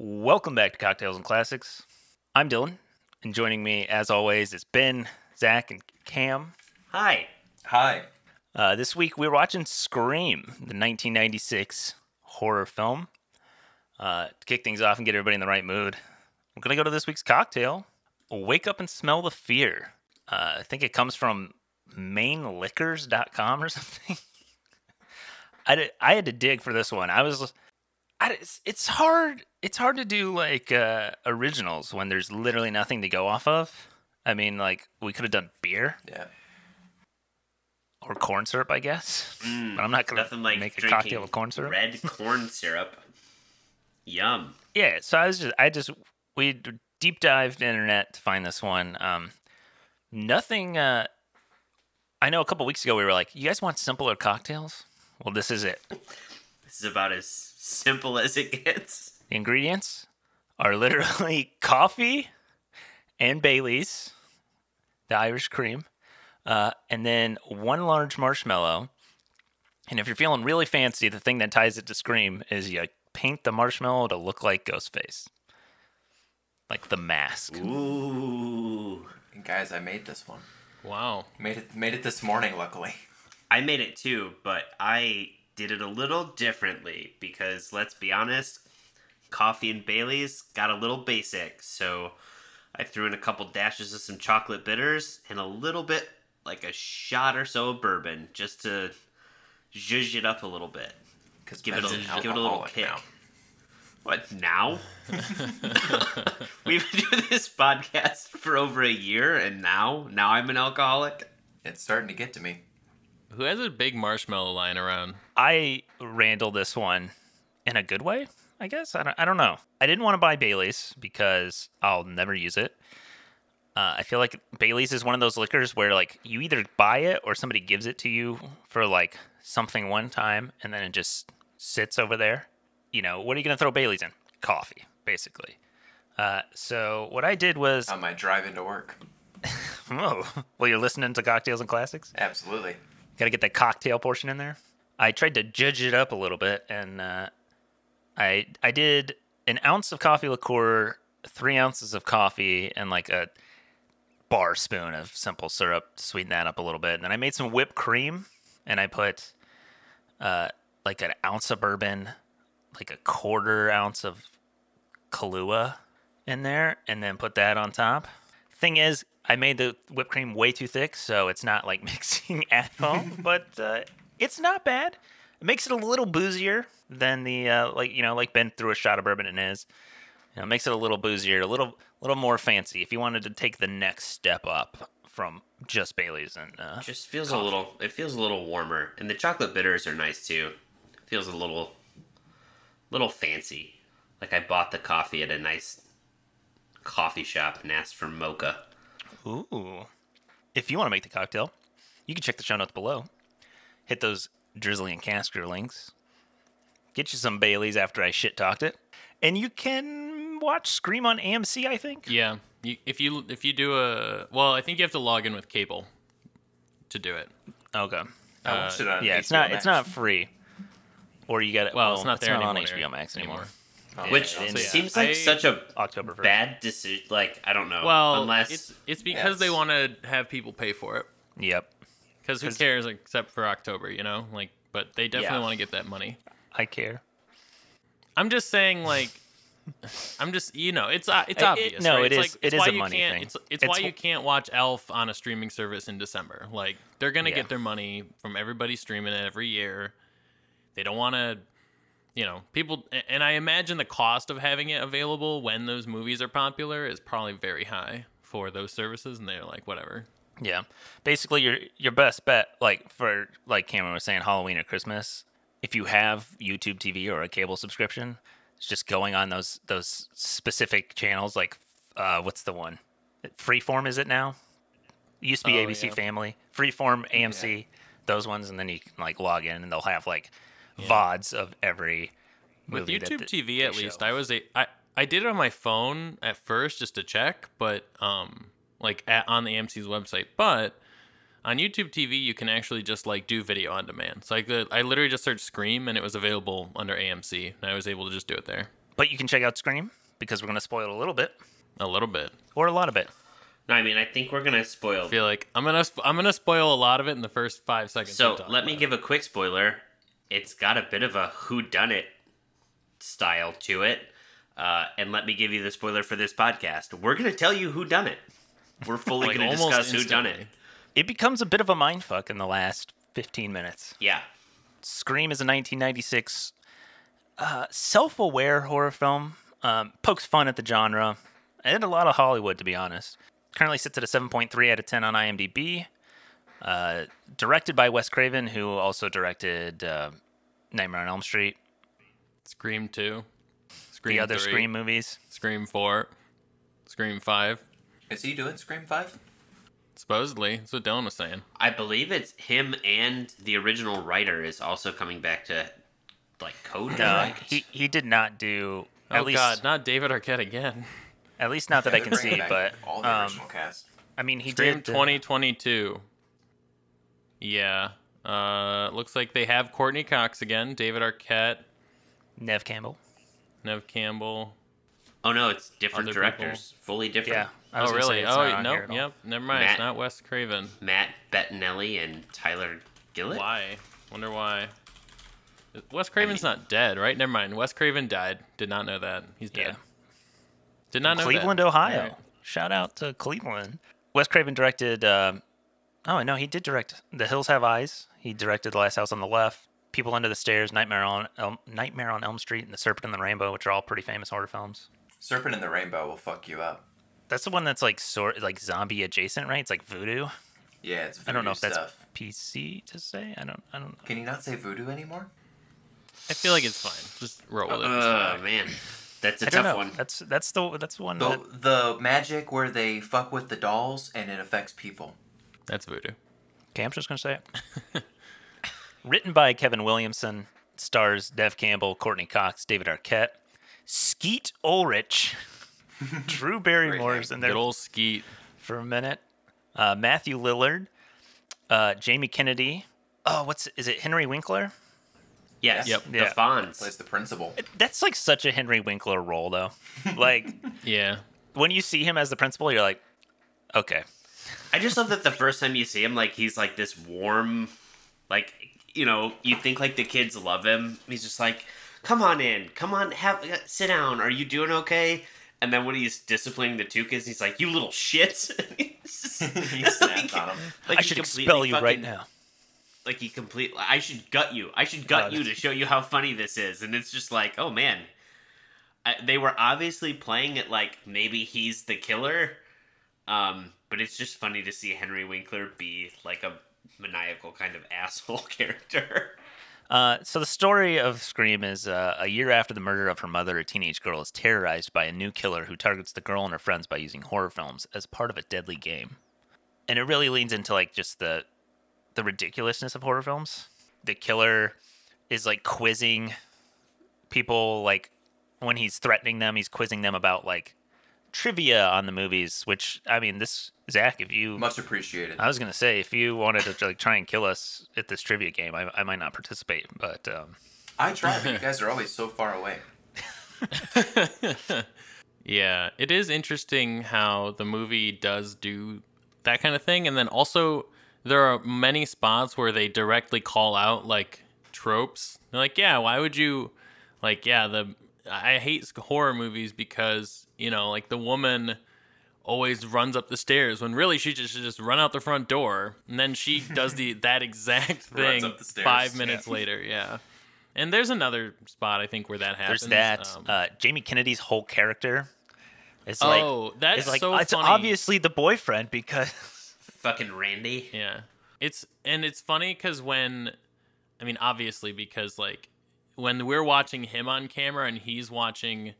Welcome back to Cocktails and Classics. I'm Dylan, and joining me, as always, is Ben, Zach, and Cam. Hi. Hi. Uh, this week we're watching Scream, the 1996 horror film. Uh, to kick things off and get everybody in the right mood, we're gonna go to this week's cocktail. Wake up and smell the fear. Uh, I think it comes from mainliquors.com or something. I, did, I had to dig for this one. I was, I, it's, it's hard. It's hard to do like uh, originals when there's literally nothing to go off of. I mean, like we could have done beer Yeah. or corn syrup, I guess. but I'm not gonna Nothing like make a cocktail with corn syrup. Red corn syrup. Yum. Yeah, so I was just, I just, we deep dived internet to find this one. Um, nothing. Uh, I know a couple weeks ago we were like, "You guys want simpler cocktails?" Well, this is it. This is about as simple as it gets. The ingredients are literally coffee and Bailey's, the Irish cream, uh, and then one large marshmallow. And if you're feeling really fancy, the thing that ties it to Scream is you paint the marshmallow to look like Ghostface, like the mask. Ooh. And guys, I made this one. Wow. Made it made it this morning, luckily. I made it too, but I did it a little differently because let's be honest, coffee and Bailey's got a little basic. So I threw in a couple dashes of some chocolate bitters and a little bit like a shot or so of bourbon just to zhuzh it up a little bit. Because Give it a give it a little kick. What now? We've been doing this podcast for over a year, and now, now I'm an alcoholic. It's starting to get to me. Who has a big marshmallow lying around? I Randall this one in a good way, I guess. I don't, I don't know. I didn't want to buy Bailey's because I'll never use it. Uh, I feel like Bailey's is one of those liquors where like you either buy it or somebody gives it to you for like something one time and then it just sits over there. You know, what are you going to throw Bailey's in? Coffee, basically. Uh, so what I did was, On my drive into work. oh, well, you're listening to Cocktails and Classics. Absolutely. Got to get that cocktail portion in there. I tried to judge it up a little bit, and uh, I I did an ounce of coffee liqueur, three ounces of coffee, and like a bar spoon of simple syrup to sweeten that up a little bit. And then I made some whipped cream, and I put uh, like an ounce of bourbon, like a quarter ounce of Kahlua in there, and then put that on top. Thing is, I made the whipped cream way too thick, so it's not like mixing at all. but uh, it's not bad. It makes it a little boozier than the uh, like you know like Ben threw a shot of bourbon in his. You know, it makes it a little boozier, a little little more fancy. If you wanted to take the next step up from just Bailey's and uh, Just feels a little. It feels a little warmer, and the chocolate bitters are nice too. Feels a little, little fancy. Like I bought the coffee at a nice coffee shop and asked for mocha. Ooh. If you want to make the cocktail, you can check the show notes below. Hit those Drizly and Casker links. Get you some Baileys after I shit talked it. And you can watch Scream on AMC, I think. Yeah. You, if you if you do a well, I think you have to log in with cable to do it. Okay. I watched it on Yeah, it's not Max. it's not free. Or you got it. Well, it's not there on anymore. HBO Max anymore. Oh, Which yeah. so yeah. seems like I- such a October 1st. bad decision. Like I don't know. Well, unless it's it's because they want to have people pay for it. Yep. Because who cares except for October, you know? Like, but they definitely Yeah. want to get that money. I care. I'm just saying, like, I'm just you know, it's uh, it's It- it- obvious. no, right? it it's is- Like, it it's why a you money can't, thing. It's it's, It's why wh- you can't watch Elf on a streaming service in December. Like, they're gonna Yeah. get their money from everybody streaming it every year. They don't want to. You know, people, and I imagine the cost of having it available when those movies are popular is probably very high for those services, and they're like, whatever. Yeah. Basically your your best bet, like for like Cameron was saying, Halloween or Christmas, if you have YouTube TV or a cable subscription, it's just going on those those specific channels like uh what's the one? Freeform is it now? It used to be Oh, ABC yeah. Family. Freeform, AMC, those ones, and then you can like log in and they'll have like VODs of every With movie that YouTube th- TV, at least, show. I was a I I did it on my phone at first just to check, but um, like at, on the AMC's website. But on YouTube TV, you can actually just like do video on demand. So I could I literally just searched Scream and it was available under AMC, and I was able to just do it there. but you can check out Scream because we're going to spoil it a little bit A little bit. or a lot of it. No, I mean I think we're gonna spoil. I feel like I'm gonna sp- I'm gonna spoil a lot of it in the first five seconds. So let me about give a quick spoiler. It's got a bit of a who done it style to it. Uh, and let me give you the spoiler for this podcast. We're gonna tell you who done it. We're fully Like, gonna almost discuss who done it. It becomes a bit of a mindfuck in the last 15 minutes. Yeah. Scream is a 1996 uh, self-aware horror film. Um, pokes fun at the genre and a lot of Hollywood, to be honest. Currently sits at a 7.3 out of 10 on IMDb. Uh, directed by Wes Craven, who also directed uh, Nightmare on Elm Street, Scream two, Scream the other three, Scream movies. Scream four, Scream five. Is he doing Scream 5? Supposedly, that's what Dylan was saying. I believe it's him and the original writer is also coming back to like code No, direct. he he did not do at oh least God, not David Arquette again. at least not that I can see. But all the um, original cast. I mean, he Scream did. uh, 2022. Yeah. Uh, looks like they have Courteney Cox again, David Arquette, Neve Campbell. Neve Campbell. oh no, it's different Other directors, fully different. Yeah. Oh really? Oh no. here all. Yep. Never mind. Matt- It's not Wes Craven. Matt Bettinelli and Tyler Gillett. Why? Wonder why. Wes Craven's not dead, right? Never mind. Wes Craven died. Did not know that. He's dead. Yeah. Did not know that. Cleveland, Ohio. Alright. Shout out to Cleveland. Wes Craven directed. Um, oh no, he did direct The Hills Have Eyes. He directed The Last House on the Left, People Under the Stairs, Nightmare on Elm, Nightmare on Elm Street, and The Serpent and the Rainbow, which are all pretty famous horror films. Serpent and the Rainbow will fuck you up. That's the one that's like sort like zombie adjacent, right? It's like voodoo. Yeah, it's voodoo I don't know if that's stuff. PC to say. I don't. I don't. Can you not say voodoo anymore? I feel like it's fine. Just roll with it. Oh man, that's a I don't tough know. one. That's that's the that's the one. The that, the magic where they fuck with the dolls and it affects people. That's voodoo. Okay, I'm just gonna say it. Written by Kevin Williamson, stars Neve Campbell, Courteney Cox, David Arquette, Skeet Ulrich, Drew Barrymore's in there Good old Skeet. for a minute, uh, Matthew Lillard, uh, Jamie Kennedy. Oh, what's is it? Henry Winkler. Yes. Yep. The Yeah. Fonz. Plays the principal. That's like such a Henry Winkler role, though. like Yeah. when you see him as the principal, you're like, okay, I just love that the first time you see him, like he's like this warm, like you know, you think like the kids love him. He's just like, "Come on in, come on, have uh, sit down. Are you doing okay?" And then when he's disciplining the two kids, he's like, "You little shit." He's just- he snapped on him. like I should expel you right now. Like he complete. I should gut you. I should gut God. you to show you how funny this is. And it's just like, oh man, I, they were obviously playing it like maybe he's the killer. Um, but it's just funny to see Henry Winkler be like a maniacal kind of asshole character. Uh, so the story of Scream is uh, a year after the murder of her mother, a teenage girl is terrorized by a new killer who targets the girl and her friends by using horror films as part of a deadly game. And it really leans into like just the the ridiculousness of horror films. The killer is like quizzing people like when he's threatening them, he's quizzing them about like trivia on the movies, which I mean this Zach, if you Much appreciated. I was gonna say if you wanted to like try and kill us at this trivia game, I, I might not participate. But um, I try, but you guys are always so far away. Yeah, it is interesting how the movie does do that kind of thing, and then also there are many spots where they directly call out like tropes. They're like, "Yeah, why would you?" Like, yeah, the I hate horror movies because you know, like the woman always runs up the stairs when really she just should just run out the front door, and then she does the that exact thing up the stairs, five yeah. minutes later. Yeah, and there's another spot I think where that happens. there's that. Um, uh, Jamie Kennedy's whole character is like oh, that's like so it's funny. obviously the boyfriend because Fucking Randy. Yeah. It's and it's funny cuz when I mean obviously because like when we're watching him on camera and he's watching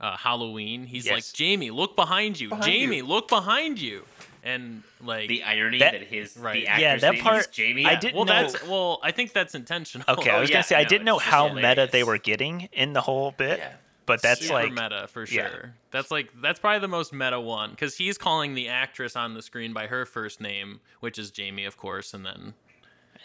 uh, Halloween, he's like Jamie, look behind you. Behind Jamie, you." look behind you. And like The irony That- that, his Right. the Yeah, that name part- is Jamie. I didn't well know- that's well I think that's intentional. okay, I Oh, was yeah, gonna say I didn't know it's just how meta they were getting in the whole bit, Yeah. but that's Super like meta for yeah. sure. That's like that's probably the most meta one because he's calling the actress on the screen by her first name, which is Jamie, of course, and then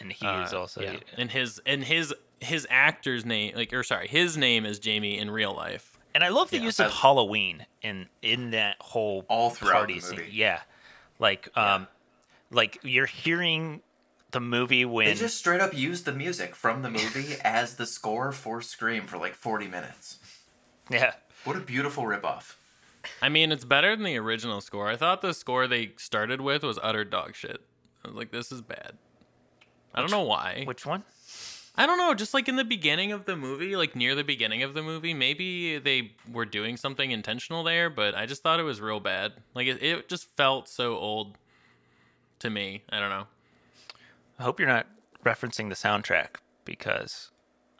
and he Uh, is also yeah. and his and his his actor's name like or sorry his name is Jamie in real life And I love the Yeah, use of I- Halloween in in that whole All throughout party the scene. Yeah, like um, like you're hearing the movie when They just straight up used the music from the movie as the score for Scream for like 40 minutes. yeah What a beautiful ripoff. I mean, it's better than the original score. I thought the score they started with was utter dog shit. I was like, this is bad. I don't know why. which one? I don't know. Just like in the beginning of the movie, like near the beginning of the movie, maybe they were doing something intentional there, but I just thought it was real bad. Like it, it just felt so old to me. I don't know. I hope you're not referencing the soundtrack because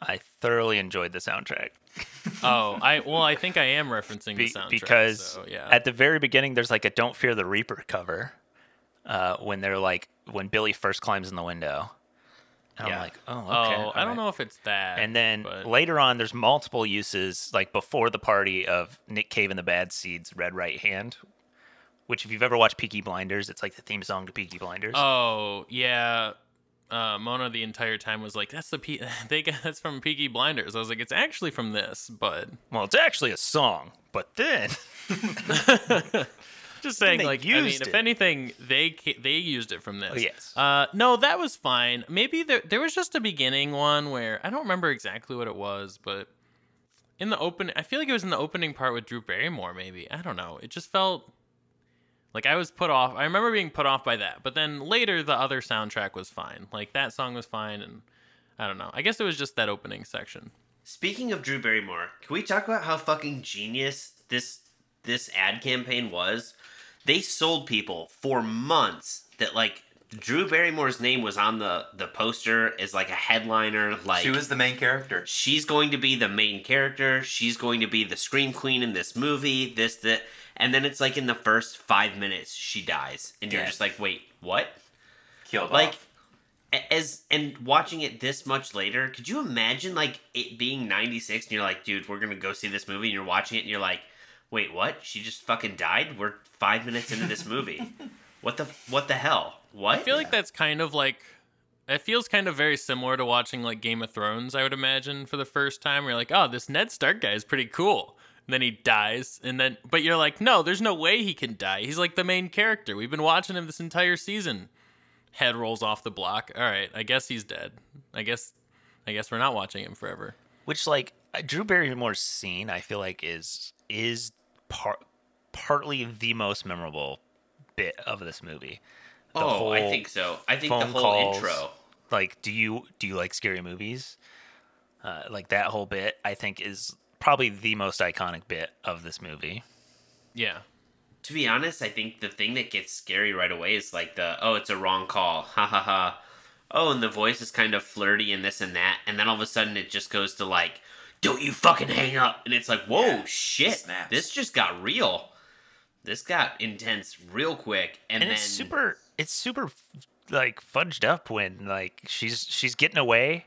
I thoroughly enjoyed the soundtrack. Oh, I well, I think I am referencing Be- the soundtrack because so, yeah. at the very beginning there's like a "Don't Fear the Reaper" cover uh, when they're like when Billy first climbs in the window. And Yeah. I'm like, oh, okay. oh, I don't right." know if it's that. And then but- later on, there's multiple uses, like before the party of Nick Cave and the Bad Seeds' Red Right Hand, which if you've ever watched Peaky Blinders, it's like the theme song to Peaky Blinders. Oh yeah, uh, Mona the entire time was like, "That's the Pe- they got that's from Peaky Blinders." I was like, "It's actually from this," but Well, it's actually a song, but then just saying, they like, I mean, used if anything, they they used it from this. Oh, yes. Uh, no, that was fine. Maybe there there was just a beginning one where I don't remember exactly what it was, but in the open, I feel like it was in the opening part with Drew Barrymore. Maybe I don't know. It just felt. Like I was put off. I remember being put off by that, but then later the other soundtrack was fine. Like that song was fine, and I don't know. I guess it was just that opening section. Speaking of Drew Barrymore, can we talk about how fucking genius this this ad campaign was? They sold people for months that like Drew Barrymore's name was on the the poster as like a headliner. Like she was the main character. she's going to be the main character. She's going to be the scream queen in this movie. This that, and then it's like in the first five minutes she dies, and you're just like, wait, what? Killed like off. as and watching it this much later could you imagine like it being 96 and you're like dude we're gonna go see this movie and you're watching it and you're like wait what she just fucking died we're five minutes into this movie what the what the hell what I feel like that's kind of like it feels kind of very similar to watching like Game of Thrones, I would imagine, for the first time. Where you're like, oh, this Ned Stark guy is pretty cool. And then he dies, and then but you're like, no, there's no way he can die. He's like the main character. We've been watching him this entire season. Head rolls off the block. All right, I guess he's dead. I guess I guess we're not watching him forever. which like uh, Drew Barrymore's scene, I feel like is is part partly the most memorable bit of this movie. The oh i think so i think the whole calls, intro Like, do you do you like scary movies? Uh, like that whole bit, I think is probably the most iconic bit of this movie. Yeah. to be honest i think the thing that gets scary right away is like the oh it's a wrong call ha ha ha oh and the voice is kind of flirty and this and that and then all of a sudden it just goes to like don't you fucking hang up and it's like whoa Yeah. shit Snaps. this just got real this got intense real quick and, and then it's super it's super like fudged up when like she's she's getting away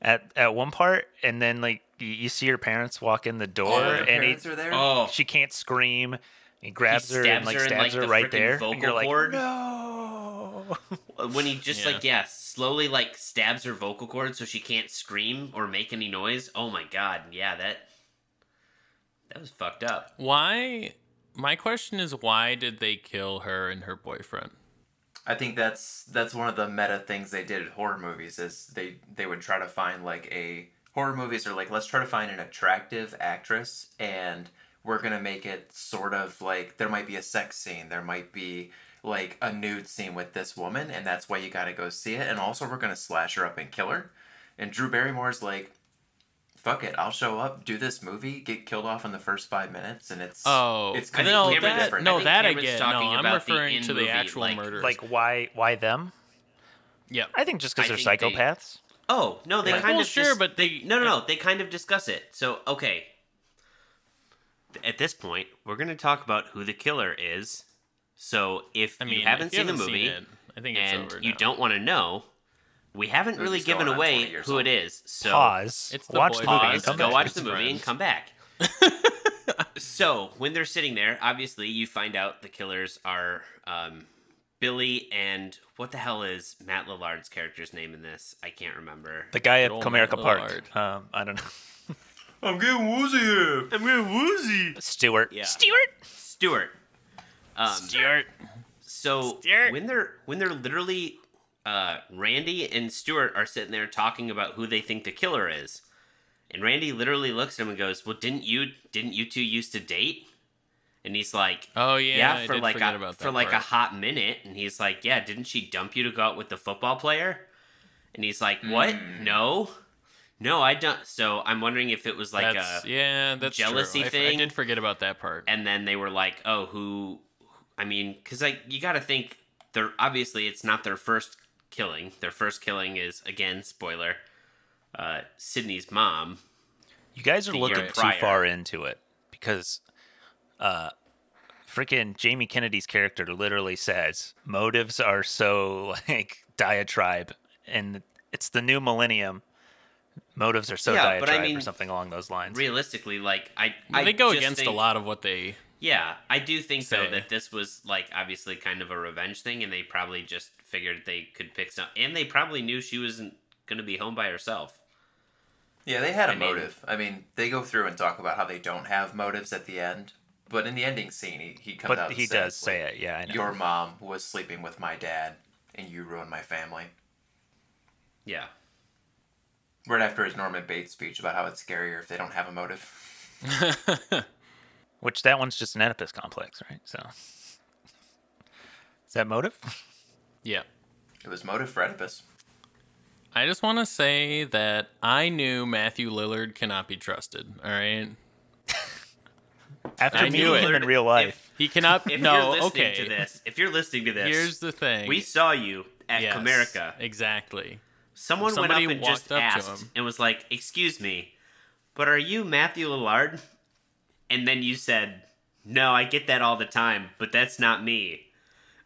at at one part and then like you, you see her parents walk in the door Oh, her and he, are there. Oh. oh she can't scream he grabs her and stabs like her in, stabs like, her right there and you're like cord. no when he just Yeah. like yeah slowly like stabs her vocal cord so she can't scream or make any noise oh my god yeah that that was fucked up Why? My question is, why did they kill her and her boyfriend? I think that's that's one of the meta things they did at horror movies is they they would try to find like a horror movies are like let's try to find an attractive actress and we're gonna make it sort of like there might be a sex scene there might be like a nude scene with this woman and that's why you gotta go see it. And also we're gonna slash her up and kill her. And Drew Barrymore's like fuck it I'll show up do this movie get killed off in the first five minutes and it's Oh, it's I think no, completely that, different. no, I think that I Cameron's get. No, talking I'm about the referring to the actual like- murders. like why why them? Yeah, i think just because they're think they- psychopaths. Oh no they Like, kind well, of sure, just- but they- no no no they kind of discuss it. So okay. At this point we're going to talk about who the killer is so if I mean, you haven't if you seen the haven't movie it, I think it's and over you don't want to know we haven't really given away who it old. is so pause It's the watch the movie boyfriend. and come go back. watch the the movie and come back. so when they're sitting there, obviously you find out the killers are um, Billy and what the hell is Matt Lillard's character's name in this? I can't remember. the guy at comerica park um i don't know I'm getting woozy here. I'm getting woozy. Stewart. Yeah. Stewart. Stewart. Um, Stuart. So Stewart. when they're when they're literally uh, Randy and Stuart are sitting there talking about who they think the killer is, and Randy literally looks at him and goes, "Well, didn't you didn't you two used to date?" And he's like, Oh yeah, "Yeah, I for like a for like a hot minute." And he's like, "Yeah, didn't she dump you to go out with the football player?" And he's like, "What? Hmm. No, no, I don't." So I'm wondering if it was like that's, a yeah, that's jealousy true. I thing. I did forget about that part. and then they were like, "Oh, who?" I mean, because like you got to think they're obviously it's not their first killing. Their first killing is again spoiler, uh, Sidney's mom. You guys are looking too far into it because uh freaking Jamie Kennedy's character literally says motives are so like diatribe and it's the new millennium. Motives are so Yeah, but I diatribe mean, or something along those lines. Realistically, like I, Well, I they go just against think- a lot of what they. Yeah, I do think though that this was like obviously kind of a revenge thing, and they probably just figured they could pick some, and they probably knew she wasn't going to be home by herself. Yeah, they had a I mean- motive. I mean, they go through and talk about how they don't have motives at the end, but in the ending scene, he, he comes out. but and he says, does say like, it. Yeah, I know. Your mom was sleeping with my dad, and you ruined my family. Yeah, Right after his Norman Bates speech about how it's scarier if they don't have a motive. Which that one's just an Oedipus complex, right? So is that motive? Yeah. It was motive for Oedipus. I just want to say that I knew Matthew Lillard cannot be trusted. All right, After I meeting knew him in real life, he cannot. if no, you're listening okay. to this, if you're listening to this, Here's the thing. we saw you at Yes, Comerica. Exactly. Someone went up and just walked up to asked him. and was like, "Excuse me, but are you Matthew Lillard?" And then you said, "No, I get that all the time, but that's not me."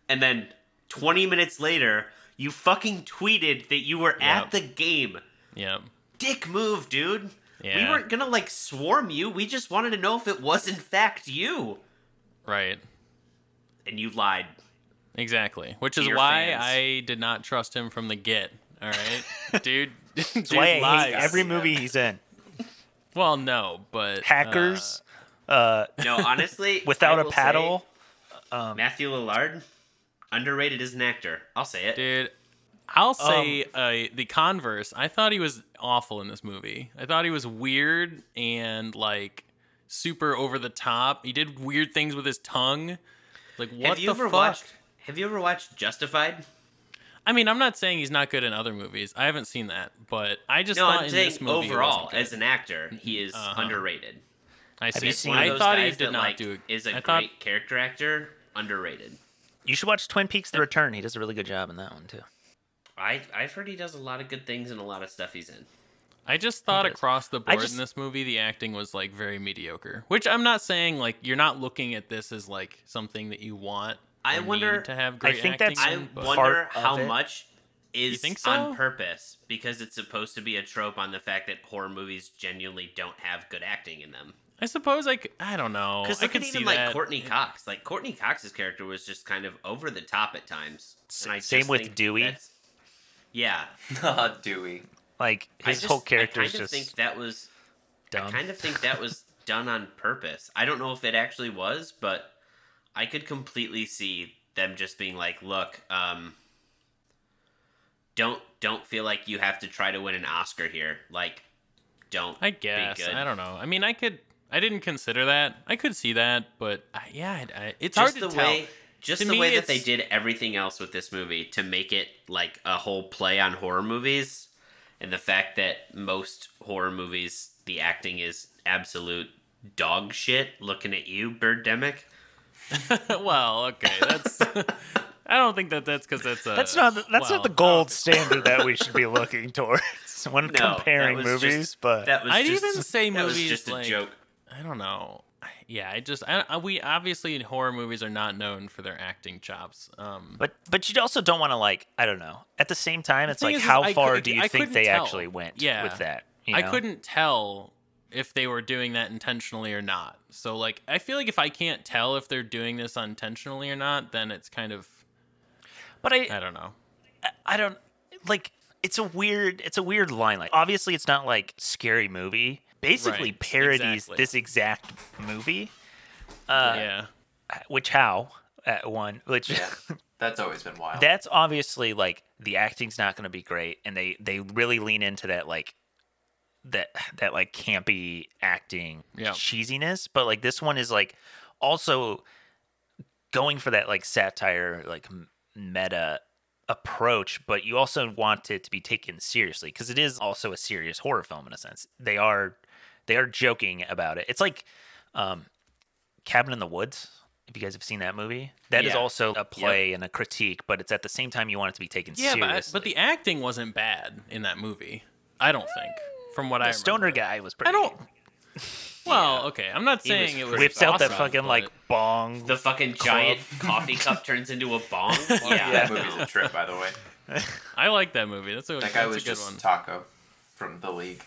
And then 20 minutes later, you fucking tweeted that you were at Yep. the game. Yep. Dick move, dude. We weren't gonna like swarm you. We just wanted to know if it was in fact you. Right. And you lied. Exactly. Which is why fans. I did not trust him from the get. All right, dude. dude why I hate lies. every movie he's in. Well, no, but Hackers, uh, uh, No, honestly, without I a will paddle. say, Matthew Lillard, underrated as an actor. I'll say it. dude. I'll say uh, the converse. I thought he was awful in this movie. I thought he was weird and like super over the top. He did weird things with his tongue. Like what have you the ever fuck? watched? Have you ever watched Justified? I mean, I'm not saying he's not good in other movies. I haven't seen that, but I just No, thought I'm in saying this movie he overall, wasn't good. as an actor, he is Uh-huh. underrated. I see. you seen- I thought he did that, not like, do. Is a I great thought character actor, underrated. You should watch Twin Peaks: The Return. He does a really good job in that one too. I I've heard he does a lot of good things in a lot of stuff he's in. I just thought across the board just- in this movie, the acting was like very mediocre. Which I'm not saying like you're not looking at this as like something that you want. I or wonder- need to have I think acting. that's- I in, but- Part wonder of how it. much is think so? on purpose because it's supposed to be a trope on the fact that horror movies genuinely don't have good acting in them. I suppose I, c- I don't know. Because I could at see even like that. Courteney Cox. Like Courteney Cox's character was just kind of over the top at times. And I Same with Dewey. that's- Yeah, Dewey. Like his just, whole character I is of just think that was. dumb. I kind of think that was done on purpose. I don't know if it actually was, but I could completely see them just being like, "Look, um, don't don't feel like you have to try to win an Oscar here. Like, don't. I be guess good. I don't know. I mean, I could. I didn't consider that. I could see that, but I, yeah, I, I, it's just hard the to tell. way just To the me, way that they did everything else with this movie to make it like a whole play on horror movies and the fact that most horror movies the acting is absolute dog shit looking at you birdemic well, okay, that's. I don't think that that's because that's a. That's not the- that's well, not the gold standard that we should be looking towards when No, comparing movies. just- but that was I'd just, even say that was movies just a like- joke I don't know. Yeah, I just I, I, we obviously in horror movies are not known for their acting chops. Um, but but you also don't want to like I don't know. At the same time, it's like is, how I far could- do you I think they tell. actually went Yeah. with that? You I couldn't tell if they were doing that intentionally or not. So like I feel like if I can't tell if they're doing this unintentionally or not, then it's kind of But I I don't know. I don't like it's a weird it's a weird line like obviously it's not like scary movie basically Right, parodies exactly. this exact movie. Uh, yeah. Which how at one, which Yeah, that's always been wild. that's obviously like the acting's not going to be great, and they they really lean into that like that that like campy acting Yeah. cheesiness. But like this one is like also going for that like satire like meta approach but you also want it to be taken seriously because it is also a serious horror film in a sense they are they are joking about it it's like um cabin in the woods if you guys have seen that movie that is Yeah. also a play and a critique but it's at the same time you want it to be taken Yeah, but, seriously but the acting wasn't bad in that movie. I don't think. From what I the stoner remember. guy was pretty I don't. good. Well, okay. I'm not He was saying it was whips out that fucking like bong The fucking giant coffee cup turns into a bong. Yeah, that movie's a trip, by the way. I like that movie. That's a That that's guy a was good just one. Taco from the league.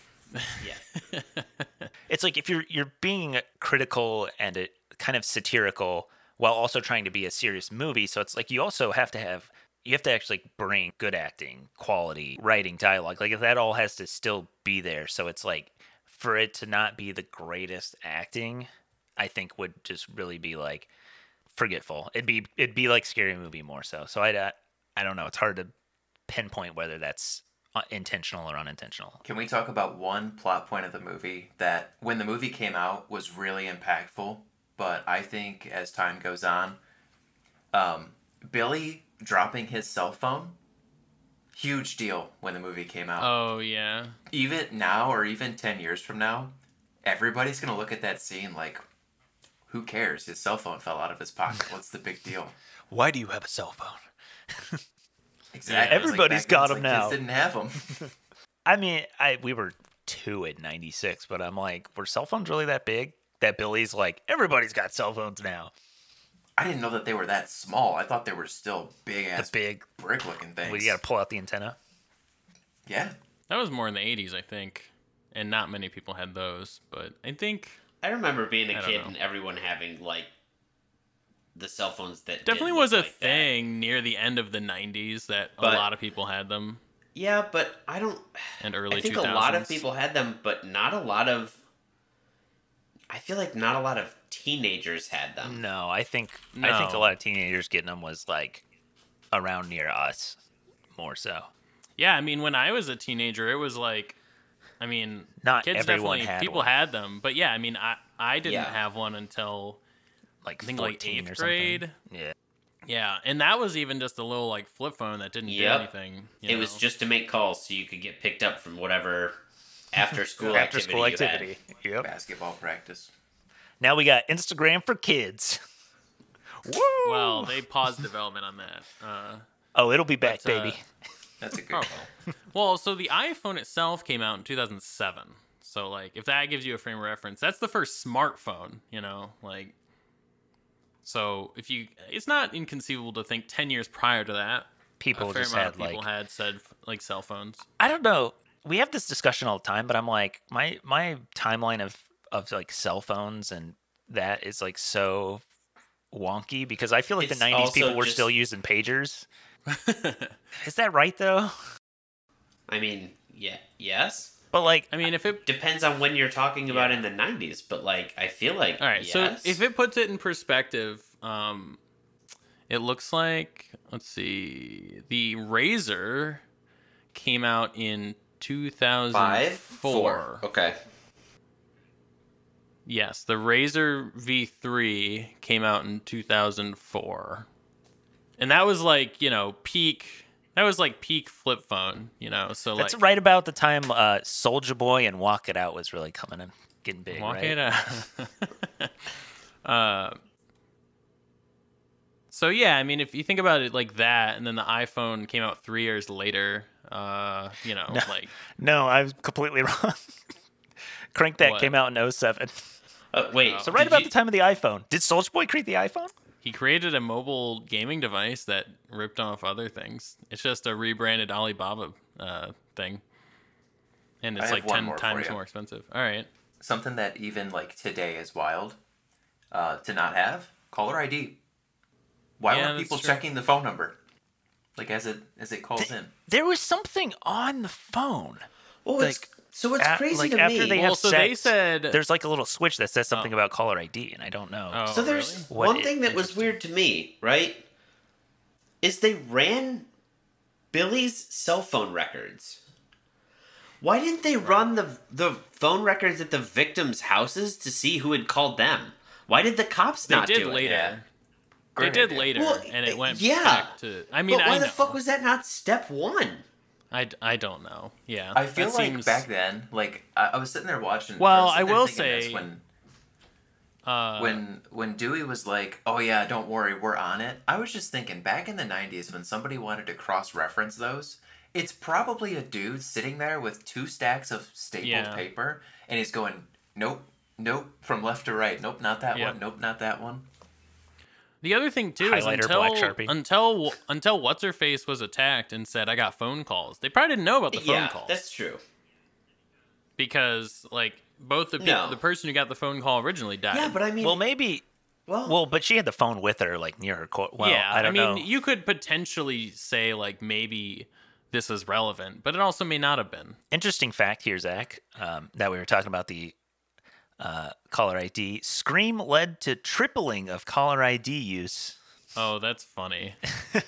Yeah. it's like if you're you're being critical and it kind of satirical while also trying to be a serious movie. So it's like you also have to have you have to actually bring good acting quality writing dialogue like if that all has to still be there. So it's like for it to not be the greatest acting i think would just really be like forgetful. It'd be it'd be like scary movie more so. So i i don't know. It's hard to pinpoint whether that's uh, intentional or unintentional Can we talk about one plot point of the movie that, when the movie came out, was really impactful? But I think as time goes on, um, Billy dropping his cell phone, huge deal when the movie came out. Oh yeah. even now, or even 10 years from now, everybody's going to look at that scene like, who cares? His cell phone fell out of his pocket. What's the big deal? why do you have a cell phone Exactly. It's everybody's back then, got them like, now. Kids didn't have them. I mean, I we were two at ninety six, but I'm like, were cell phones really that big? That Billy's like, everybody's got cell phones now. I didn't know that they were that small. I thought they were still big The ass big, brick looking things. well, you got to pull out the antenna. Yeah. That was more in the 80s, I think. And not many people had those, but I think I remember being a I kid and everyone having like the cell phones that definitely was a like that. thing near the end of the 90s that But- a lot of people had them Yeah, but I don't. and early I think 2000s. a lot of people had them, but not a lot of. I feel like not a lot of teenagers had them. No, I think I think a lot of teenagers getting them was like around near us, more so. Yeah, I mean, when I was a teenager, it was like, I mean, Not kids everyone definitely had people one. had them, but yeah, I mean, I I didn't Yeah. have one until Like I think like 14 eighth or something. grade. Yeah, Yeah, and that was even just a little like flip phone that didn't Yep. do anything. you It was just to make calls so you could get picked up from whatever after school after activity school you had. activity. Yep. Basketball practice. Now we got Instagram for kids. Woo! well, they paused development on that. Uh, oh, it'll be back, but, uh, baby. That's a good Oh. Well, so the iPhone itself came out in 2007. So like if that gives you a frame of reference, that's the first smartphone, you know, like so if you it's not inconceivable to think 10 years prior to that, People a fair just had of people like had said like cell phones. I don't know. We have this discussion all the time, but I'm like my my timeline of of like cell phones and that is like so wonky because I feel like It's the 90s people were just- still using pagers. Is that right though? I mean, yeah, yes. But like I mean, if it Depends on when you're talking about in the 90s, but like I feel like All right, yes. so if it puts it in perspective, um, it looks like let's see, the Razr came out in 2004. five, four, okay. Yes, the Razr V3 came out in 2004, and that was like you know peak. That was like peak flip phone, you know. So that's like, right about the time uh Soulja Boy and Walk It Out was really coming and getting big, Walk right? it out. uh, so yeah, I mean, if you think about it like that, and then the iPhone came out three years later, uh, you know, No. like No, I was completely wrong. Crank that What? came out in 07. Uh, wait, So right about you- the time of the iPhone. Did Soulja Boy create the iPhone? He created a mobile gaming device that ripped off other things. It's just a rebranded Alibaba uh, thing, and it's have like ten more times more expensive. All right. Something that even like today is wild uh, to not have caller ID. Why Yeah, weren't people true. checking the phone number? Like as it as it calls in. There was something on the phone. Well, it's, Like, so what's a- crazy like, to after me. they Well, have so they said- there's like a little switch that says oh. something Oh. about caller ID, and I don't know. Oh, so there's really? One i- thing that was weird to me, right? Is they ran Billy's cell phone records. Why didn't they oh. run the the phone records at the victims' houses to see who had called them? Why did the cops They not did do it? later. Yeah. They did later, Well, and it went yeah. back to. I mean, but why I the know. fuck was that not step one? I, I don't know. Yeah, I feel like seems, back then, like I, I was sitting there watching. Well, sitting I will say- when uh, when when Dewey was like, "Oh yeah, don't worry, we're on it." I was just thinking back in the '90s when somebody wanted to cross-reference those, it's probably a dude sitting there with two stacks of stapled Yeah. paper, and he's going, "Nope, nope," from left to right. Nope, not that Yep. one. Nope, not that one. The other thing too is until black Sharpie. until until what's her face was attacked and said I got phone calls. They probably didn't know about the phone yeah, calls that's true. because like both the peop No. the person who got the phone call originally died. Yeah, but I mean, Well, maybe. well, Well, but she had the phone with her, like near her. Co- well, yeah, I don't mean know. you could potentially say like maybe this is relevant, but it also may not have been. Interesting fact here, Zach, um, that we were talking about the uh, caller ID. Scream led to tripling of caller ID use. Oh, that's funny.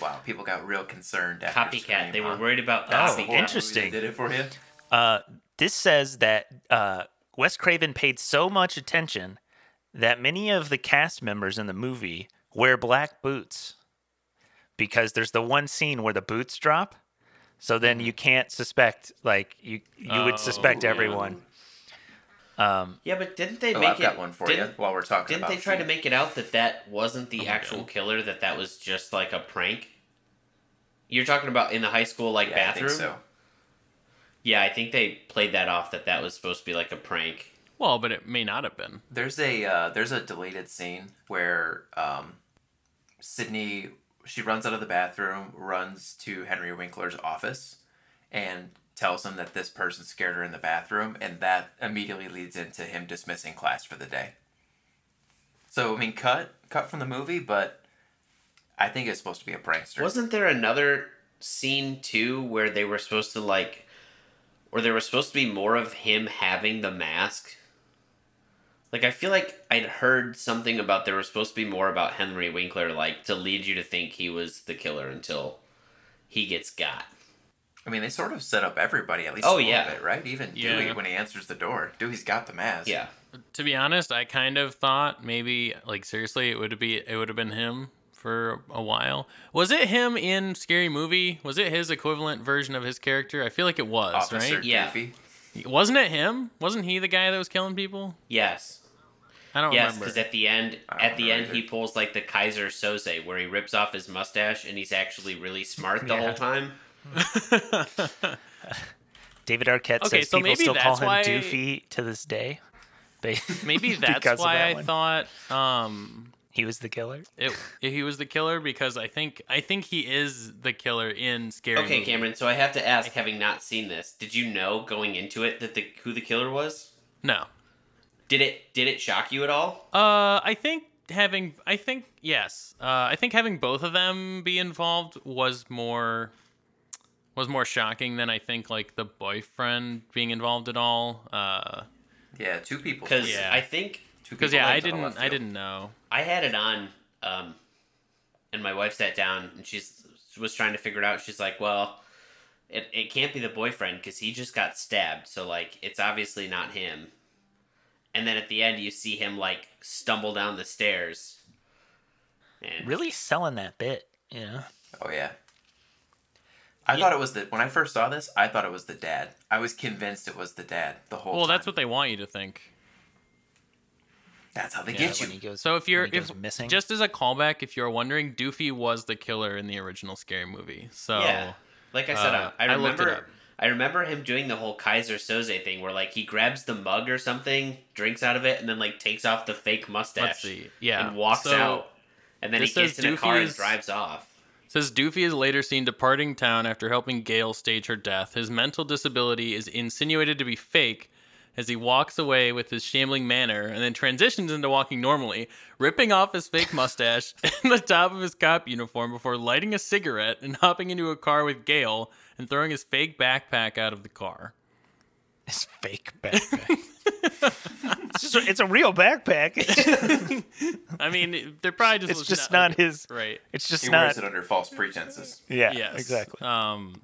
Wow, people got real concerned. After copycat. Scream, They were worried about That's the Oh, movie interesting. that Did it for you? Uh, this says that uh, Wes Craven paid so much attention that many of the cast members in the movie wear black boots because there's the one scene where the boots drop. So then you can't suspect, like you you would Oh, suspect yeah. everyone. Um, Yeah, but didn't they Oh, make I've it? got one for you didn't, while we're talking Didn't about. they try to make it out that that wasn't the my actual God. killer? That that was just like a prank. You're talking about in the high school like Yeah, I bathroom. think so. Yeah, I think they played that off that that was supposed to be like a prank. Well, but it may not have been. There's a uh, there's a deleted scene where um, Sidney she runs out of the bathroom, runs to Henry Winkler's office, and tells him that this person scared her in the bathroom, and that immediately leads into him dismissing class for the day. So I mean, cut cut from the movie, but I think it's supposed to be a prankster. Wasn't there another scene too where they were supposed to like, or there was supposed to be more of him having the mask? Like I feel like I'd heard something about there was supposed to be more about Henry Winkler, like to lead you to think he was the killer until he gets got. I mean, they sort of set up everybody at least Oh, a little yeah. bit, right? Even Yeah. Dewey when he answers the door. Dewey's got the mask. Yeah. To be honest, I kind of thought maybe like seriously it would be it would have been him for a while. Was it him in Scary Movie? Was it his equivalent version of his character? I feel like it was, Officer right? Yeah. Wasn't it him? Wasn't he the guy that was killing people? Yes. I don't Yes, remember. because at the end, at the end, remember he pulls like the Keyser Söze, where he rips off his mustache, and he's actually really smart the Yeah. whole time. David Arquette Okay, says so people still call him why- Doofy to this day. Maybe that's why that I one. thought um he was the killer. it, he was the killer because I think I think he is the killer in Scary Okay, Movie. Cameron. So I have to ask, having not seen this, did you know going into it that the who the killer was? No. Did it did it shock you at all? Uh, I think having, I think yes, uh, I think having both of them be involved was more, was more shocking than I think like the boyfriend being involved at all. Uh, Yeah, two people. Because Yeah. I think because yeah, I went to the didn't, I didn't know. I had it on, um, and my wife sat down and she's was trying to figure it out. She's like, "Well, it it can't be the boyfriend because he just got stabbed, so like it's obviously not him." And then at the end, you see him like stumble down the stairs. And Really selling that bit, you know. Oh yeah. I Yeah. thought it was the when I first saw this, I thought it was the dad. I was convinced it was the dad the whole Well, time. that's what they want you to think. That's how they Yeah, get you. when he goes, So if you're when he if goes missing, just as a callback, if you're wondering, Doofy was the killer in the original Scary Movie. So Yeah. Like I said, uh, I, I I looked it remember. up. I remember him doing the whole Keyser Söze thing, where like he grabs the mug or something, drinks out of it, and then like takes off the fake mustache let's see. Yeah, and walks So- out. And then he gets says in a car and drives off. Says Doofy is later seen departing town after helping Gail stage her death. His mental disability is insinuated to be fake as he walks away with his shambling manner and then transitions into walking normally, ripping off his fake mustache and the top of his cop uniform before lighting a cigarette and hopping into a car with Gail and throwing his fake backpack out of the car. His fake backpack. it's, just a, it's a real backpack. I mean, they're probably just it's just not his. right. It's just He not. wears it under false pretenses. Yeah, Yes, exactly. Um,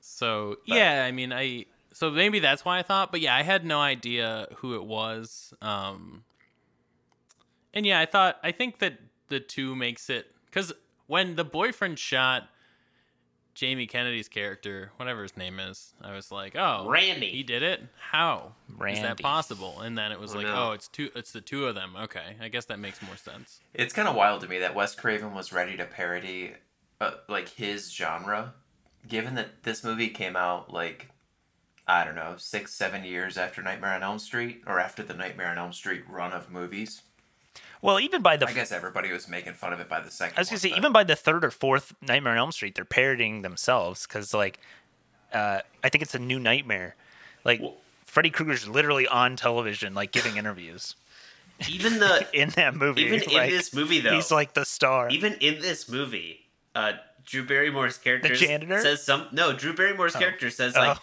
so yeah, I mean, I so maybe that's why I thought, but yeah, I had no idea who it was. Um, and yeah, I thought I think that the two makes it because when the boyfriend shot Jamie Kennedy's character, whatever his name is, I was like, oh, Randy. he did it. How is that possible? And then it was Oh, like, no. oh, it's two. It's the two of them. Okay, I guess that makes more sense. It's kind of wild to me that Wes Craven was ready to parody, uh, like his genre, given that this movie came out like, I don't know, six, seven years after Nightmare on Elm Street, or after the Nightmare on Elm Street run of movies. Well, even by the I guess everybody was making fun of it by the second. I was gonna one, say, but- even by the third or fourth Nightmare on Elm Street, they're parodying themselves because, like, uh, I think it's a new Nightmare. Like, Well- Freddy Krueger's literally on television, like giving interviews Even the in that movie. even in this movie though, he's like the star. even in this movie, uh, Drew Barrymore's character janitor? says some. No, Drew Barrymore's character says like,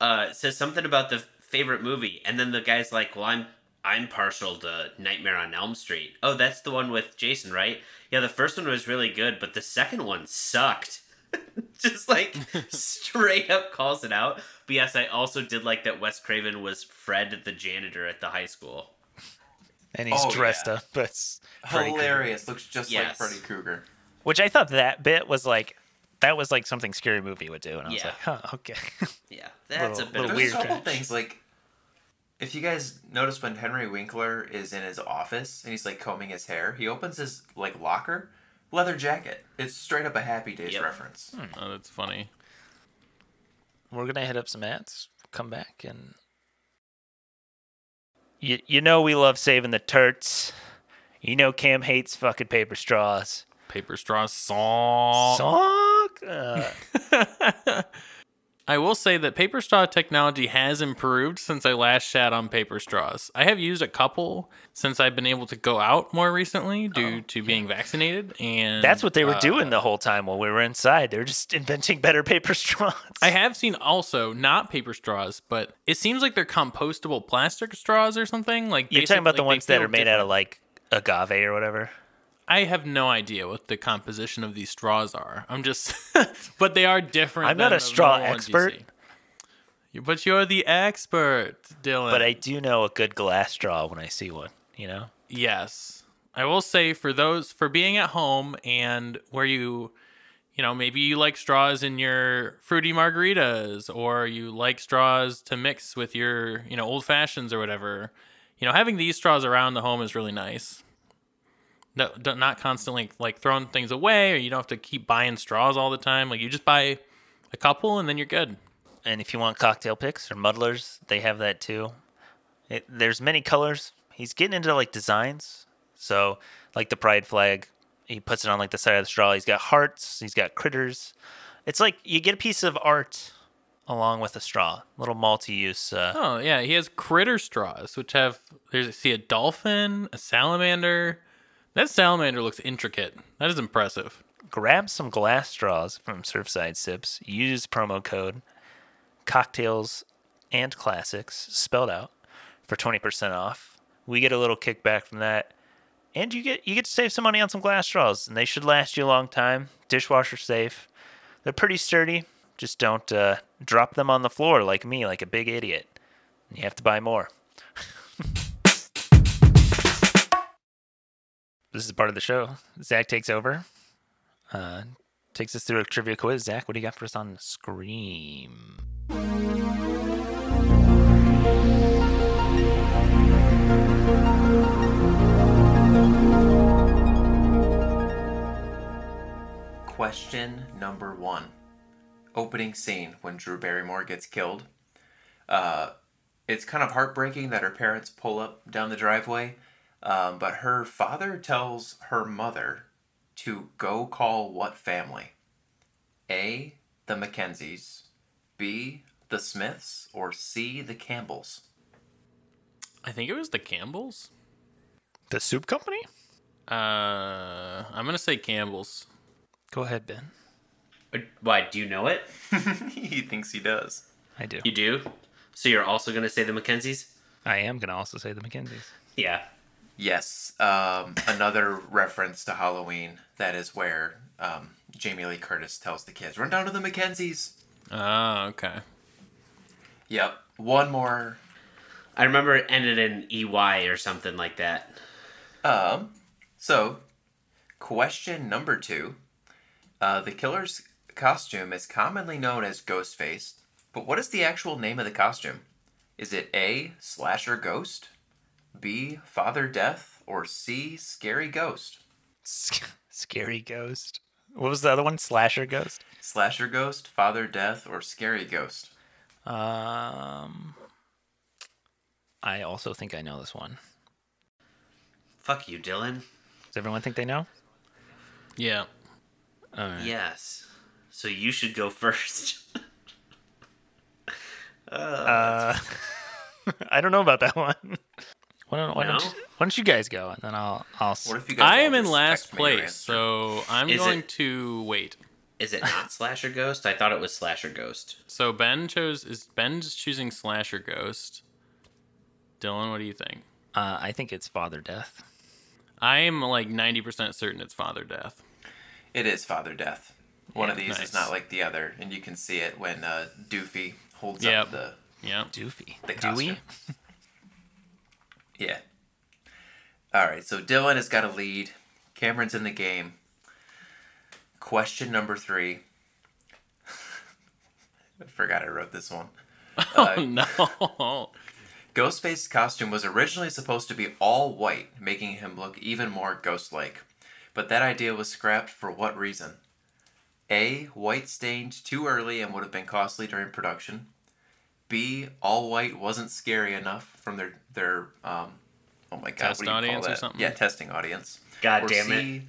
uh, says something about the favorite movie, and then the guy's like, "Well, I'm I'm partial to Nightmare on Elm Street. Oh, that's the one with Jason, right? Yeah, the first one was really good, but the second one sucked." Just like straight up calls it out. But yes, I also did like that Wes Craven was Fred the janitor at the high school. and he's Oh, dressed yeah. up as Freddy Krueger. hilarious. Looks just like Freddy Krueger. Which I thought that bit was like, that was like something scary movie would do, and I was like, huh, okay. Yeah, that's Little- a bit little of There's weird. a couple catch. things like if you guys notice when Henry Winkler is in his office and he's like combing his hair, he opens his like locker, leather jacket. It's straight up a Happy Days Yep. reference. Oh, that's funny. We're gonna hit up some ads, come back, and you you know we love saving the turts. You know Cam hates fucking paper straws. Paper straw song. Sock. Uh, I will say that paper straw technology has improved since I last shat on paper straws. I have used a couple since I've been able to go out more recently due to being vaccinated, and that's what they were uh, doing the whole time while we were inside. They were just inventing better paper straws. I have seen also not paper straws, but it seems like they're compostable plastic straws or something. Like You're talking about basic- the ones that are made out of like agave or whatever. I have no idea what the composition of these straws are. I'm just, but they are different. I'm not a straw normal ones you expert. But you're the expert, Dylan. But I do know a good glass straw when I see one. You know. Yes. I will say for those for being at home and where you you know, maybe you like straws in your fruity margaritas or you like straws to mix with your, you know, old fashions or whatever. You know, having these straws around the home is really nice. No, not constantly like throwing things away or you don't have to keep buying straws all the time. Like you just buy a couple and then you're good. And if you want cocktail picks or muddlers, they have that too. It, there's many colors. He's getting into like designs. So, like the pride flag, he puts it on like the side of the straw. He's got hearts. He's got critters. It's like you get a piece of art along with a straw. Little multi-use. Uh, Oh yeah, he has critter straws, which have there's see a dolphin, a salamander. That salamander looks intricate. That is impressive. grab some glass straws from Surfside Sips. Use promo code cocktails and classics spelled out for 20% off. We get a little kickback from that. And you get you get to save some money on some glass straws, and they should last you a long time. Dishwasher safe. They're pretty sturdy. Just don't uh, drop them on the floor like me, like a big idiot. You have to buy more. This is part of the show. Zach takes over. Uh, takes us through a trivia quiz. Zach, what do you got for us on Scream? Question number one. Opening scene when Drew Barrymore gets killed. Uh, it's kind of heartbreaking that her parents pull up down the driveway, um, but her father tells her mother to go call what family? A. The Mackenzies, B. The Smiths, or C. The Campbells? I think it was the Campbells. The soup company? Uh, I'm gonna say Campbell's. Go ahead, Ben. Uh, Why? Do you know it? he thinks he does. I do. You do. So you're also gonna say the Mackenzies? I am gonna also say the Mackenzies. Yeah. Yes. Um, another reference to Halloween. That is where um, Jamie Lee Curtis tells the kids, "Run down to the Mackenzies." Oh, okay. Yep. One more. I remember it ended in EY or something like that. Um. So, question number two. Uh, the killer's costume is commonly known as Ghostface, but what is the actual name of the costume? Is it A. Slasher Ghost, B. Father Death, or C. Scary Ghost? Sc- scary ghost. What was the other one? Slasher ghost. Slasher Ghost, Father Death, or Scary Ghost? Um, I also think I know this one. Fuck you, Dylan. Does everyone think they know? Yeah. All right. Yes. So you should go first. Uh, I don't know about that one. Why don't, why, don't you, why don't you guys go and then I'll I'll. What if you guys I all am in just last text me your place, answer? so I'm Is going it- to wait. Is it not Slasher Ghost? I thought it was Slasher Ghost. So Ben chose is Ben's choosing Slasher Ghost. Dylan, what do you think? Uh, I think it's Father Death. I am like 90% certain it's Father Death. It is Father Death. One of these nice. is not like the other, and you can see it when uh, Doofy holds Yep. up the. Yeah. Doofy. The Dewey. costume. Yeah. All right, so Dylan has got a lead. Cameron's in the game. Question number three. I forgot I wrote this one. Oh uh, no. Ghostface's costume was originally supposed to be all white, making him look even more ghost like. But that idea was scrapped for what reason? A. White stained too early and would have been costly during production. B. All white wasn't scary enough from their their um, oh my god, Test what do you audience call that? something? Yeah, testing audience. God or damn it. C.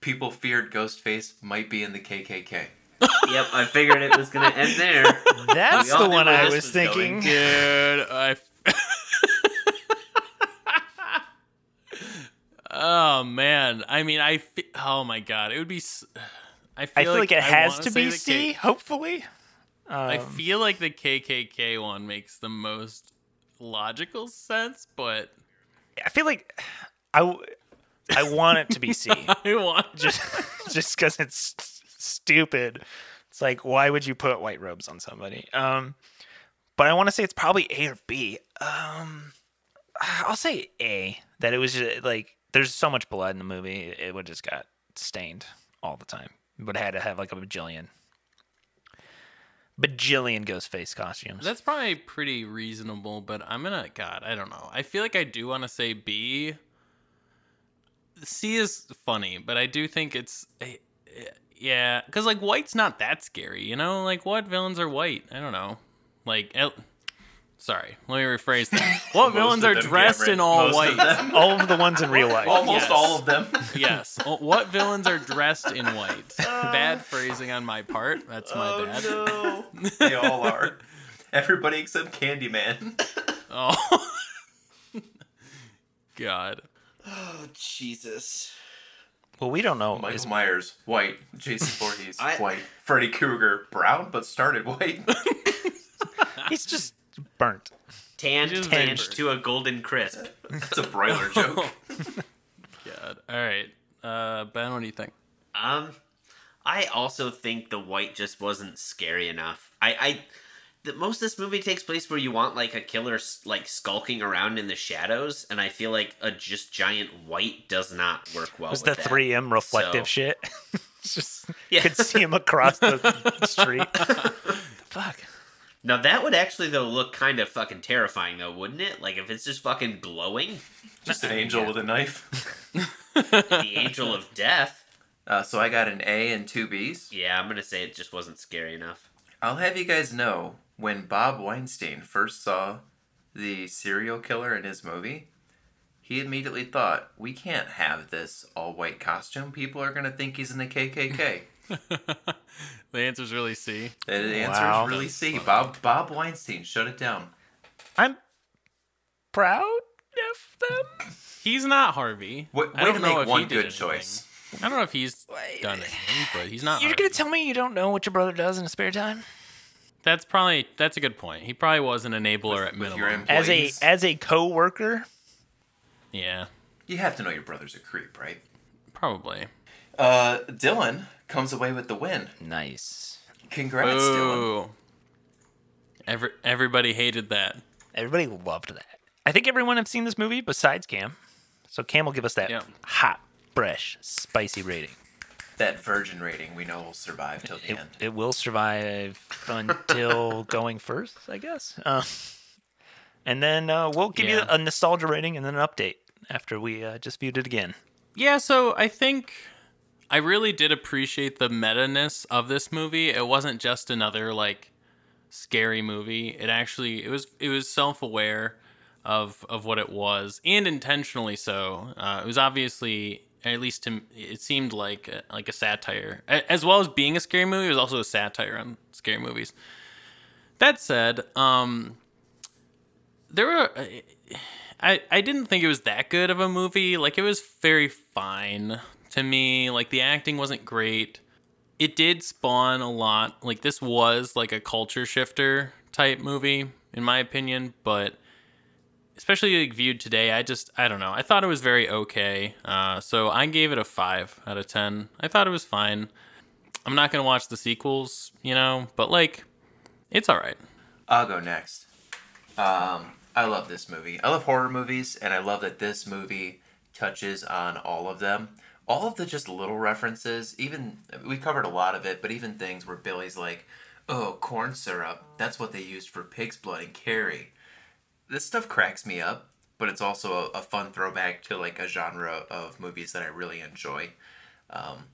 People feared Ghostface might be in the KKK. Yep, I figured it was gonna end there. That's the one I was was thinking. going. Dude, I. oh man, I mean, I. Fe- oh my god, it would be. s- I feel, I feel like, it I has wanna be the C. K- Hopefully. I Um, feel like the KKK one makes the most logical sense, but I feel like I, w- I want it to be C. I want just just because it's stupid. It's like why would you put white robes on somebody? Um, but I want to say it's probably A or B. Um, I'll say A. That it was just, like there's so much blood in the movie, it would just got stained all the time. But had to have like a bajillion, bajillion ghost face costumes. That's probably pretty reasonable, but I'm gonna God, I don't know. I feel like I do want to say B. C is funny, but I do think it's eh, eh, yeah, because like white's not that scary, you know. Like what villains are white? I don't know. Like, sorry, let me rephrase that. What villains are dressed in all Most white? of them. all of the ones in real life. Almost Yes. all of them. yes. Oh, What villains are dressed in white? Oh. Bad phrasing on my part. That's my oh, bad. no. they all are. Everybody except Candyman. Oh. God. oh Jesus. Well, we don't know. Michael Is- Myers, white. Jason Voorhees, I- white. Freddy Krueger, brown, but started white. he's just burnt. Tanned, Just tanned vapor. to a golden crisp. That's a broiler joke. God. All right. Uh, ben, what do you think? Um, I also think the white just wasn't scary enough. I, I, the, most of this movie takes place where you want like a killer like skulking around in the shadows, and I feel like a just giant white does not work well. was the 3M reflective So- shit. Just Yeah. could see him across the street. Fuck. Now that would actually though look kind of fucking terrifying though, wouldn't it? Like if it's just fucking glowing, Just an angel with a knife. the angel of death. Uh, so I got an A and two B's. Yeah, I'm gonna say it just wasn't scary enough. I'll have you guys know when Bob Weinstein first saw the serial killer in his movie, he immediately thought, we can't have this all white costume. People are going to think he's in the KKK. The answer's really C. the answer Wow. is really C. Bob, Bob Weinstein, shut it down. I'm proud of them. He's not Harvey. Way, I don't to know if one he did good anything. choice. I don't know if he's done anything, but he's not. You're hard. gonna tell me you don't know what your brother does in his spare time? That's probably that's a good point. He probably was an enabler at with your minimum. As a as a co-worker, yeah, You have to know your brother's a creep, right? probably. Uh, Dylan comes away with the win. nice. Congrats, Dylan. Every everybody hated that. Everybody loved that. I think everyone have seen this movie besides Cam. So Cam will give us that Yeah. hot, fresh, spicy rating. That virgin rating we know will survive till the It, end. it will survive until going first, I guess. Uh, and then uh, we'll give you a nostalgia rating and then an update after we uh, just viewed it again. Yeah, so I think I really did appreciate the meta-ness of this movie. It wasn't just another like scary movie. It actually it was it was self-aware of of what it was and intentionally so. Uh, it was obviously at least to it seemed like like a satire as well as being a scary movie. It was also a satire on scary movies. That said, um there were I I didn't think it was that good of a movie. Like it was very fine to me. Like the acting wasn't great. It did spawn a lot. Like this was like a culture shifter type movie in my opinion, but especially like viewed today, I just I don't know. I thought it was very okay. Uh, so I gave it a five out of ten. I thought it was fine. I'm not gonna watch the sequels, you know, but like, it's all right. I'll go next. Um, I love this movie. I love horror movies, and I love that this movie touches on all of them. All of the just little references, even we covered a lot of it, but even things where Billy's like, "Oh, corn syrup. That's what they used for pig's blood and Carrie." This stuff cracks me up, but it's also a, a fun throwback to like a genre of movies that I really enjoy. Um,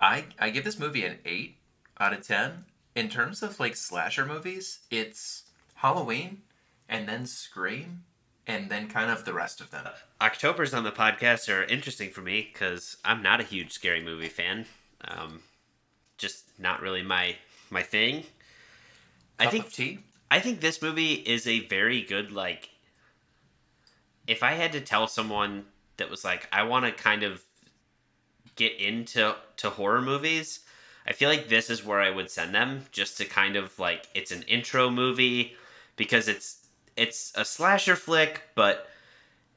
I I give this movie an eight out of ten. In terms of like slasher movies, it's Halloween, and then Scream, and then kind of the rest of them. October's on the podcast are interesting for me because I'm not a huge scary movie fan. Um, just not really my my thing. I think. I think this movie is a very good like. If I had to tell someone that was like, I want to kind of get into to horror movies, I feel like this is where I would send them just to kind of like it's an intro movie because it's it's a slasher flick, but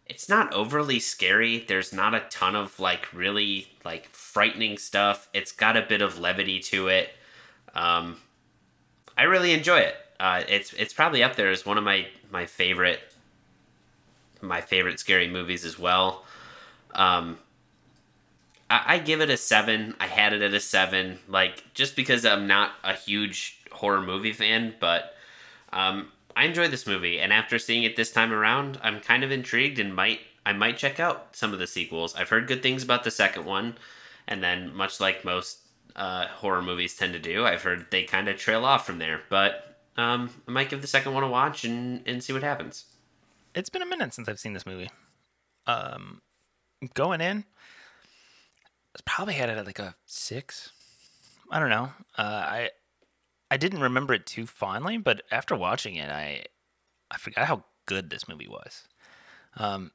it's not overly scary. There's not a ton of like really like frightening stuff. It's got a bit of levity to it. Um, I really enjoy it. Uh, it's it's probably up there as one of my my favorite my favorite scary movies as well. Um, I, I give it a seven. I had it at a seven, like just because I'm not a huge horror movie fan, but um, I enjoyed this movie, and after seeing it this time around, I'm kind of intrigued and might I might check out some of the sequels. I've heard good things about the second one, and then much like most uh, horror movies tend to do, I've heard they kind of trail off from there. But um, I might give the second one a watch and and see what happens. It's been a minute since I've seen this movie. Um, going in, I probably had it at like a six. I don't know. Uh, I I didn't remember it too fondly, but after watching it, I I forgot how good this movie was. Um,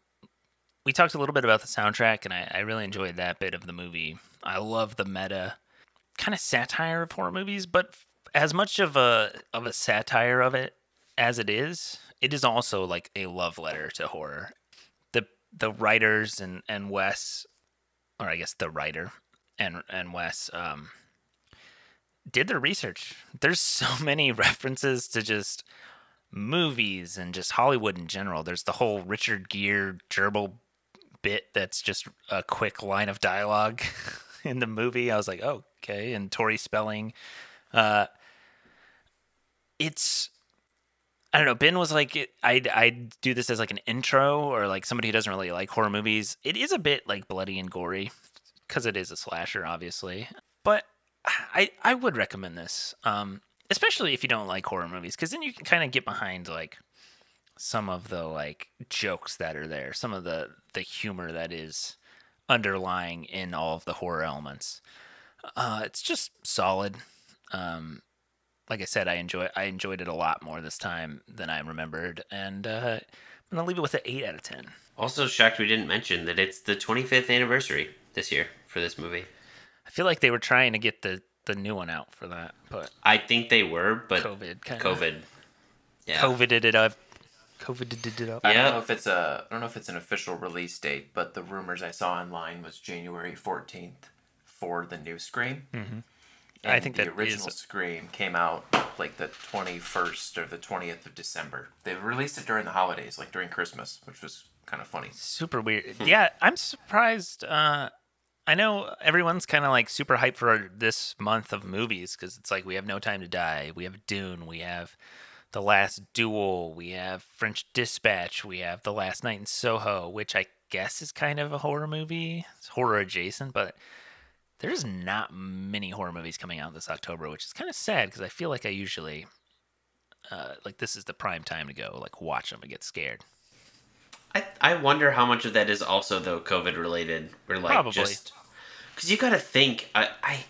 we talked a little bit about the soundtrack, and I, I really enjoyed that bit of the movie. I love the meta kind of satire of horror movies, but as much of a of a satire of it as it is, it is also like a love letter to horror. The the writers and and Wes, or I guess the writer and and Wes, um, did their research. There's so many references to just movies and just Hollywood in general. There's the whole Richard Gere gerbil bit that's just a quick line of dialogue in the movie. I was like, oh, okay. And Tori Spelling. Uh, it's I don't know. Ben was like, I I do this as like an intro or like somebody who doesn't really like horror movies. It is a bit like bloody and gory because it is a slasher, obviously. I I would recommend this, um, especially if you don't like horror movies, because then you can kind of get behind like some of the like jokes that are there, some of the the humor that is underlying in all of the horror elements. Uh, it's just solid. Um, like I said, I enjoy I enjoyed it a lot more this time than I remembered, and uh, I'm gonna leave it with an eight out of ten. Also, shocked we didn't mention that it's the 25th anniversary this year for this movie. I feel like they were trying to get the the new one out for that, but I think they were, but COVID kind COVID. Yeah. COVID it up. COVID did it up. I don't know if it's a I don't know if it's an official release date, but the rumors I saw online was January fourteenth for the new Scream. Mm-hmm. I think the original is- Scream came out like the twenty first or the twentieth of December. They released it during the holidays, like during Christmas, which was kind of funny. super weird. Yeah, I'm surprised. Uh, I know everyone's kind of like super hyped for this month of movies because it's like we have No Time to Die, we have Dune, we have The Last Duel, we have French Dispatch, we have The Last Night in Soho, which I guess is kind of a horror movie. It's horror adjacent, but there's not many horror movies coming out this October, which is kind of sad because I feel like I usually. Uh, like this is the prime time to go like watch them and get scared. I I wonder how much of that is also though COVID related. Or like Probably. just because you got to think. I, I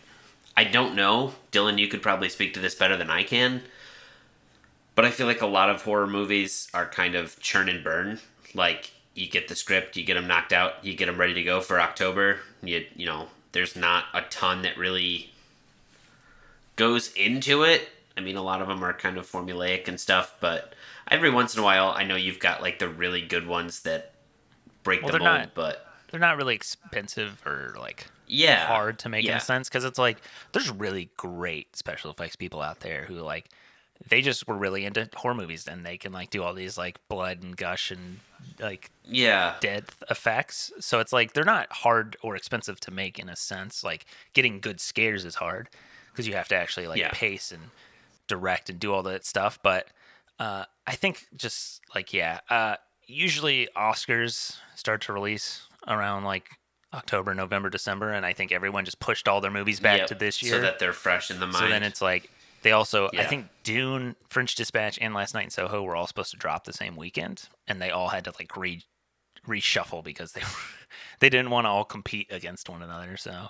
I don't know, Dylan. You could probably speak to this better than I can. But I feel like a lot of horror movies are kind of churn and burn. Like you get the script, you get them knocked out, you get them ready to go for October. You you know, there's not a ton that really goes into it. I mean, a lot of them are kind of formulaic and stuff, but every once in a while, I know you've got like the really good ones that break Well, the mold. not- But they're not really expensive or like yeah, hard to make in a sense because it's like there's really great special effects people out there who like they just were really into horror movies and they can like do all these like blood and gush and like Yeah, death effects so it's like they're not hard or expensive to make in a sense like getting good scares is hard because you have to actually like Yeah. pace and direct and do all that stuff but uh, i think just like yeah uh, usually oscars start to release around like october november december and i think everyone just pushed all their movies back Yep, to this year so that they're fresh in the mind. so then it's like they also I think Dune, French Dispatch, and Last Night in Soho were all supposed to drop the same weekend, and they all had to like re reshuffle because they they didn't want to all compete against one another. So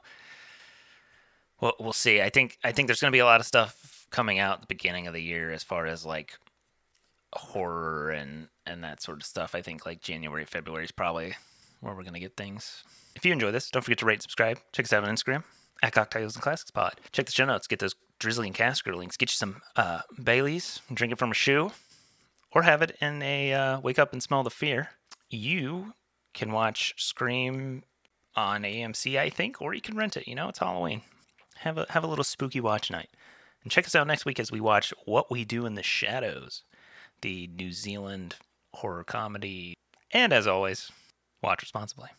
we'll we'll see. I think I think there's going to be a lot of stuff coming out at the beginning of the year as far as like horror and and that sort of stuff. I think like January, February is probably where we're gonna get things. If you enjoy this, don't forget to rate subscribe. Check us out on Instagram at Cocktails and Classics Pod. Check the show notes. Get those Drizly and Caskers links. Get you some uh, Baileys. Drink it from a shoe, or have it in a uh, Wake Up and Smell the Fear. You can watch Scream on AMC, I think, or you can rent it. You know, it's Halloween. Have a have a little spooky watch night. And check us out next week as we watch What We Do in the Shadows, the New Zealand horror comedy. And as always, watch responsibly.